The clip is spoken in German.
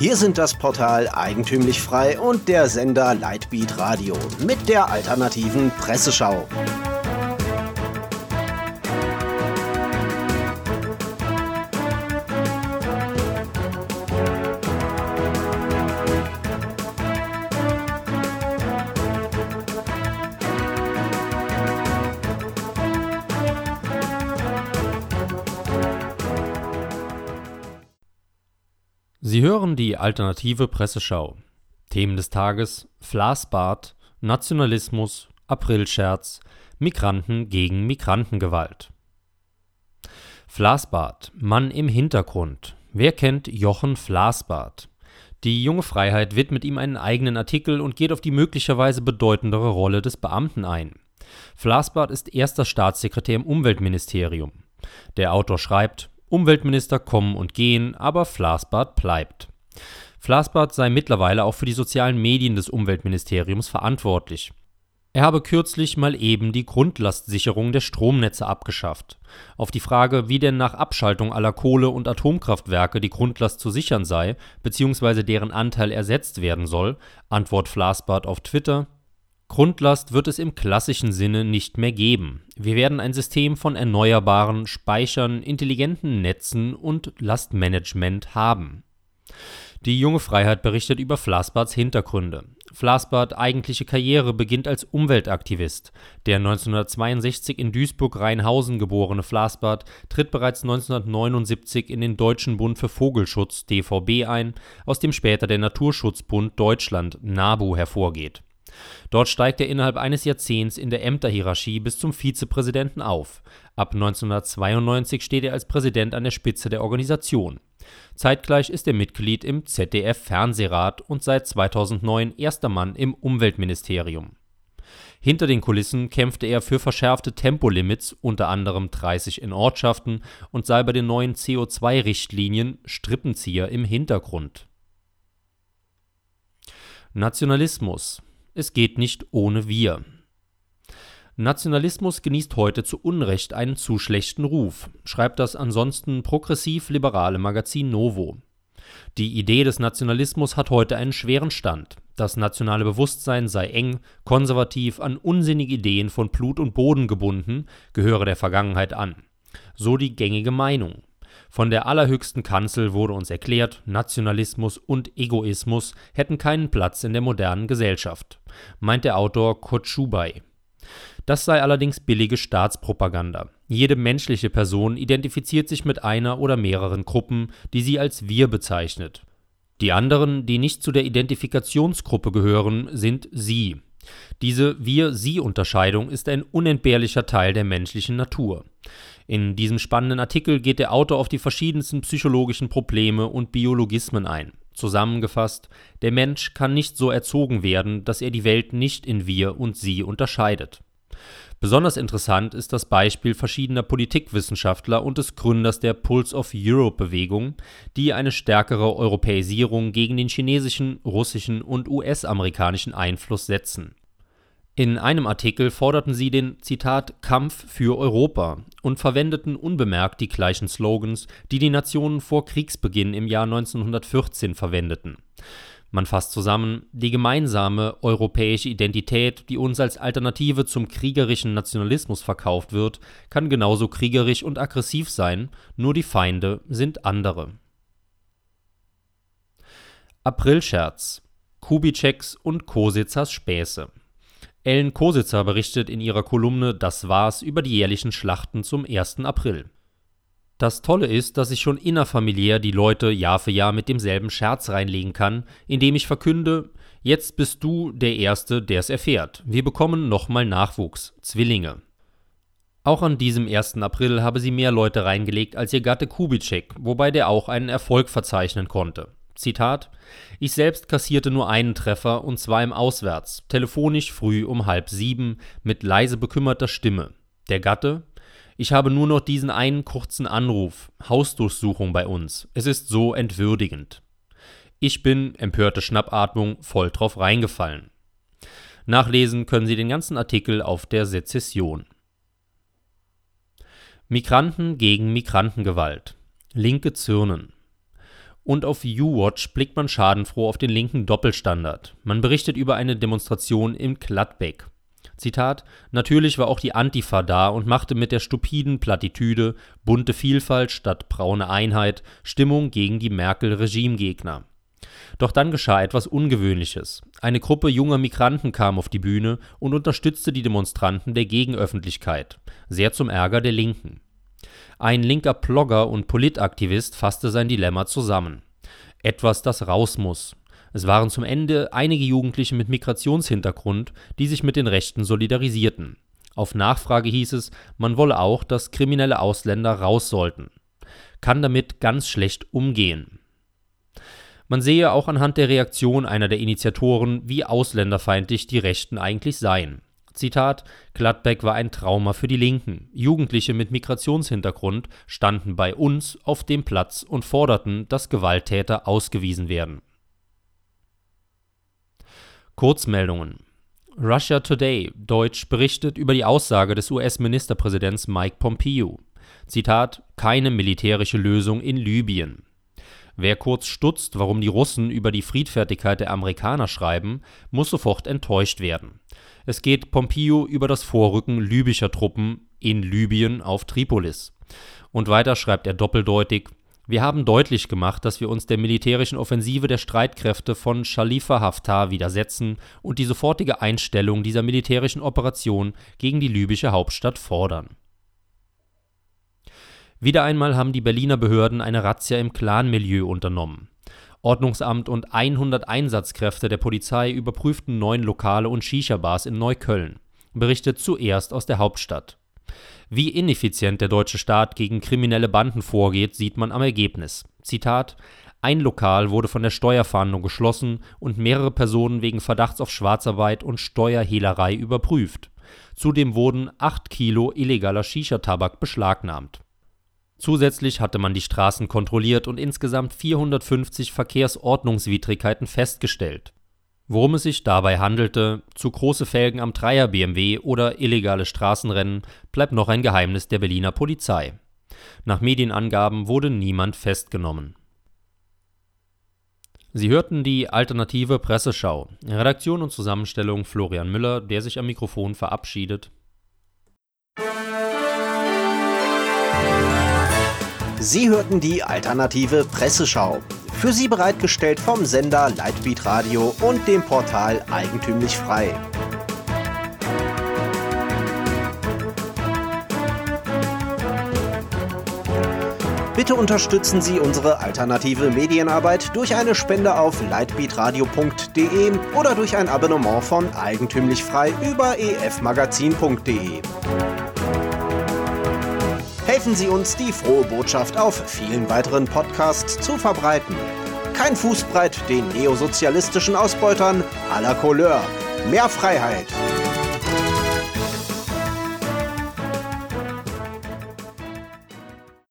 Hier sind das Portal Eigentümlich Frei und der Sender Lightbeat Radio mit der alternativen Presseschau. Sie hören die alternative Presseschau. Themen des Tages: Flasbad, Nationalismus, Aprilscherz, Migranten gegen Migrantengewalt. Flasbad, Mann im Hintergrund. Wer kennt Jochen Flasbad? Die junge Freiheit widmet ihm einen eigenen Artikel und geht auf die möglicherweise bedeutendere Rolle des Beamten ein. Flasbad ist erster Staatssekretär im Umweltministerium. Der Autor schreibt, Umweltminister kommen und gehen, aber Flasbart bleibt. Flasbart sei mittlerweile auch für die sozialen Medien des Umweltministeriums verantwortlich. Er habe kürzlich mal eben die Grundlastsicherung der Stromnetze abgeschafft. Auf die Frage, wie denn nach Abschaltung aller Kohle- und Atomkraftwerke die Grundlast zu sichern sei, bzw. deren Anteil ersetzt werden soll, antwortet Flasbart auf Twitter Grundlast wird es im klassischen Sinne nicht mehr geben. Wir werden ein System von erneuerbaren Speichern, intelligenten Netzen und Lastmanagement haben. Die junge Freiheit berichtet über Flasbarts Hintergründe. Flasbart eigentliche Karriere beginnt als Umweltaktivist. Der 1962 in Duisburg-Rheinhausen geborene Flasbart tritt bereits 1979 in den Deutschen Bund für Vogelschutz DVB ein, aus dem später der Naturschutzbund Deutschland NABU hervorgeht. Dort steigt er innerhalb eines Jahrzehnts in der Ämterhierarchie bis zum Vizepräsidenten auf. Ab 1992 steht er als Präsident an der Spitze der Organisation. Zeitgleich ist er Mitglied im ZDF-Fernsehrat und seit 2009 erster Mann im Umweltministerium. Hinter den Kulissen kämpfte er für verschärfte Tempolimits, unter anderem 30 in Ortschaften, und sei bei den neuen CO2-Richtlinien Strippenzieher im Hintergrund. Nationalismus es geht nicht ohne wir. Nationalismus genießt heute zu Unrecht einen zu schlechten Ruf, schreibt das ansonsten progressiv-liberale Magazin Novo. Die Idee des Nationalismus hat heute einen schweren Stand. Das nationale Bewusstsein sei eng, konservativ, an unsinnige Ideen von Blut und Boden gebunden, gehöre der Vergangenheit an. So die gängige Meinung. Von der allerhöchsten Kanzel wurde uns erklärt, Nationalismus und Egoismus hätten keinen Platz in der modernen Gesellschaft, meint der Autor Kurt. Das sei allerdings billige Staatspropaganda. Jede menschliche Person identifiziert sich mit einer oder mehreren Gruppen, die sie als wir bezeichnet. Die anderen, die nicht zu der Identifikationsgruppe gehören, sind sie. Diese Wir-Sie-Unterscheidung ist ein unentbehrlicher Teil der menschlichen Natur. In diesem spannenden Artikel geht der Autor auf die verschiedensten psychologischen Probleme und Biologismen ein. Zusammengefasst, der Mensch kann nicht so erzogen werden, dass er die Welt nicht in wir und sie unterscheidet. Besonders interessant ist das Beispiel verschiedener Politikwissenschaftler und des Gründers der Pulse of Europe Bewegung, die eine stärkere Europäisierung gegen den chinesischen, russischen und US-amerikanischen Einfluss setzen in einem Artikel forderten sie den Zitat Kampf für Europa und verwendeten unbemerkt die gleichen Slogans, die die Nationen vor Kriegsbeginn im Jahr 1914 verwendeten. Man fasst zusammen, die gemeinsame europäische Identität, die uns als Alternative zum kriegerischen Nationalismus verkauft wird, kann genauso kriegerisch und aggressiv sein, nur die Feinde sind andere. Aprilscherz Kubitscheks und Kositzers Späße Ellen Kositzer berichtet in ihrer Kolumne Das war's über die jährlichen Schlachten zum 1. April. Das Tolle ist, dass ich schon innerfamiliär die Leute Jahr für Jahr mit demselben Scherz reinlegen kann, indem ich verkünde, jetzt bist du der Erste, der es erfährt. Wir bekommen nochmal Nachwuchs, Zwillinge. Auch an diesem 1. April habe sie mehr Leute reingelegt als ihr Gatte Kubitschek, wobei der auch einen Erfolg verzeichnen konnte. Zitat: Ich selbst kassierte nur einen Treffer und zwar im Auswärts, telefonisch früh um halb sieben, mit leise bekümmerter Stimme. Der Gatte: Ich habe nur noch diesen einen kurzen Anruf, Hausdurchsuchung bei uns. Es ist so entwürdigend. Ich bin, empörte Schnappatmung, voll drauf reingefallen. Nachlesen können Sie den ganzen Artikel auf der Sezession. Migranten gegen Migrantengewalt. Linke Zürnen. Und auf U-Watch blickt man schadenfroh auf den linken Doppelstandard. Man berichtet über eine Demonstration in Gladbeck. Zitat: Natürlich war auch die Antifa da und machte mit der stupiden Plattitüde bunte Vielfalt statt braune Einheit Stimmung gegen die Merkel-Regimegegner. Doch dann geschah etwas Ungewöhnliches. Eine Gruppe junger Migranten kam auf die Bühne und unterstützte die Demonstranten der Gegenöffentlichkeit, sehr zum Ärger der Linken. Ein linker Blogger und Politaktivist fasste sein Dilemma zusammen. Etwas, das raus muss. Es waren zum Ende einige Jugendliche mit Migrationshintergrund, die sich mit den Rechten solidarisierten. Auf Nachfrage hieß es, man wolle auch, dass kriminelle Ausländer raus sollten. Kann damit ganz schlecht umgehen. Man sehe auch anhand der Reaktion einer der Initiatoren, wie ausländerfeindlich die Rechten eigentlich seien. Zitat: Gladbeck war ein Trauma für die Linken. Jugendliche mit Migrationshintergrund standen bei uns auf dem Platz und forderten, dass Gewalttäter ausgewiesen werden. Kurzmeldungen Russia Today, Deutsch, berichtet über die Aussage des US-Ministerpräsidents Mike Pompeo. Zitat: Keine militärische Lösung in Libyen. Wer kurz stutzt, warum die Russen über die Friedfertigkeit der Amerikaner schreiben, muss sofort enttäuscht werden. Es geht Pompeo über das Vorrücken libyscher Truppen in Libyen auf Tripolis. Und weiter schreibt er doppeldeutig, wir haben deutlich gemacht, dass wir uns der militärischen Offensive der Streitkräfte von Khalifa Haftar widersetzen und die sofortige Einstellung dieser militärischen Operation gegen die libysche Hauptstadt fordern. Wieder einmal haben die Berliner Behörden eine Razzia im Clanmilieu unternommen. Ordnungsamt und 100 Einsatzkräfte der Polizei überprüften neun Lokale und Shisha-Bars in Neukölln, berichtet zuerst aus der Hauptstadt. Wie ineffizient der deutsche Staat gegen kriminelle Banden vorgeht, sieht man am Ergebnis. Zitat ein Lokal wurde von der Steuerfahndung geschlossen und mehrere Personen wegen Verdachts auf Schwarzarbeit und Steuerhehlerei überprüft. Zudem wurden 8 Kilo illegaler Shisha-Tabak beschlagnahmt. Zusätzlich hatte man die Straßen kontrolliert und insgesamt 450 Verkehrsordnungswidrigkeiten festgestellt. Worum es sich dabei handelte, zu große Felgen am Dreier BMW oder illegale Straßenrennen, bleibt noch ein Geheimnis der Berliner Polizei. Nach Medienangaben wurde niemand festgenommen. Sie hörten die alternative Presseschau. Redaktion und Zusammenstellung Florian Müller, der sich am Mikrofon verabschiedet. Sie hörten die alternative Presseschau. Für Sie bereitgestellt vom Sender Lightbeat Radio und dem Portal Eigentümlich Frei. Bitte unterstützen Sie unsere alternative Medienarbeit durch eine Spende auf lightbeatradio.de oder durch ein Abonnement von Eigentümlich Frei über efmagazin.de helfen Sie uns, die frohe Botschaft auf vielen weiteren Podcasts zu verbreiten. Kein Fußbreit den neosozialistischen Ausbeutern à la Couleur. Mehr Freiheit.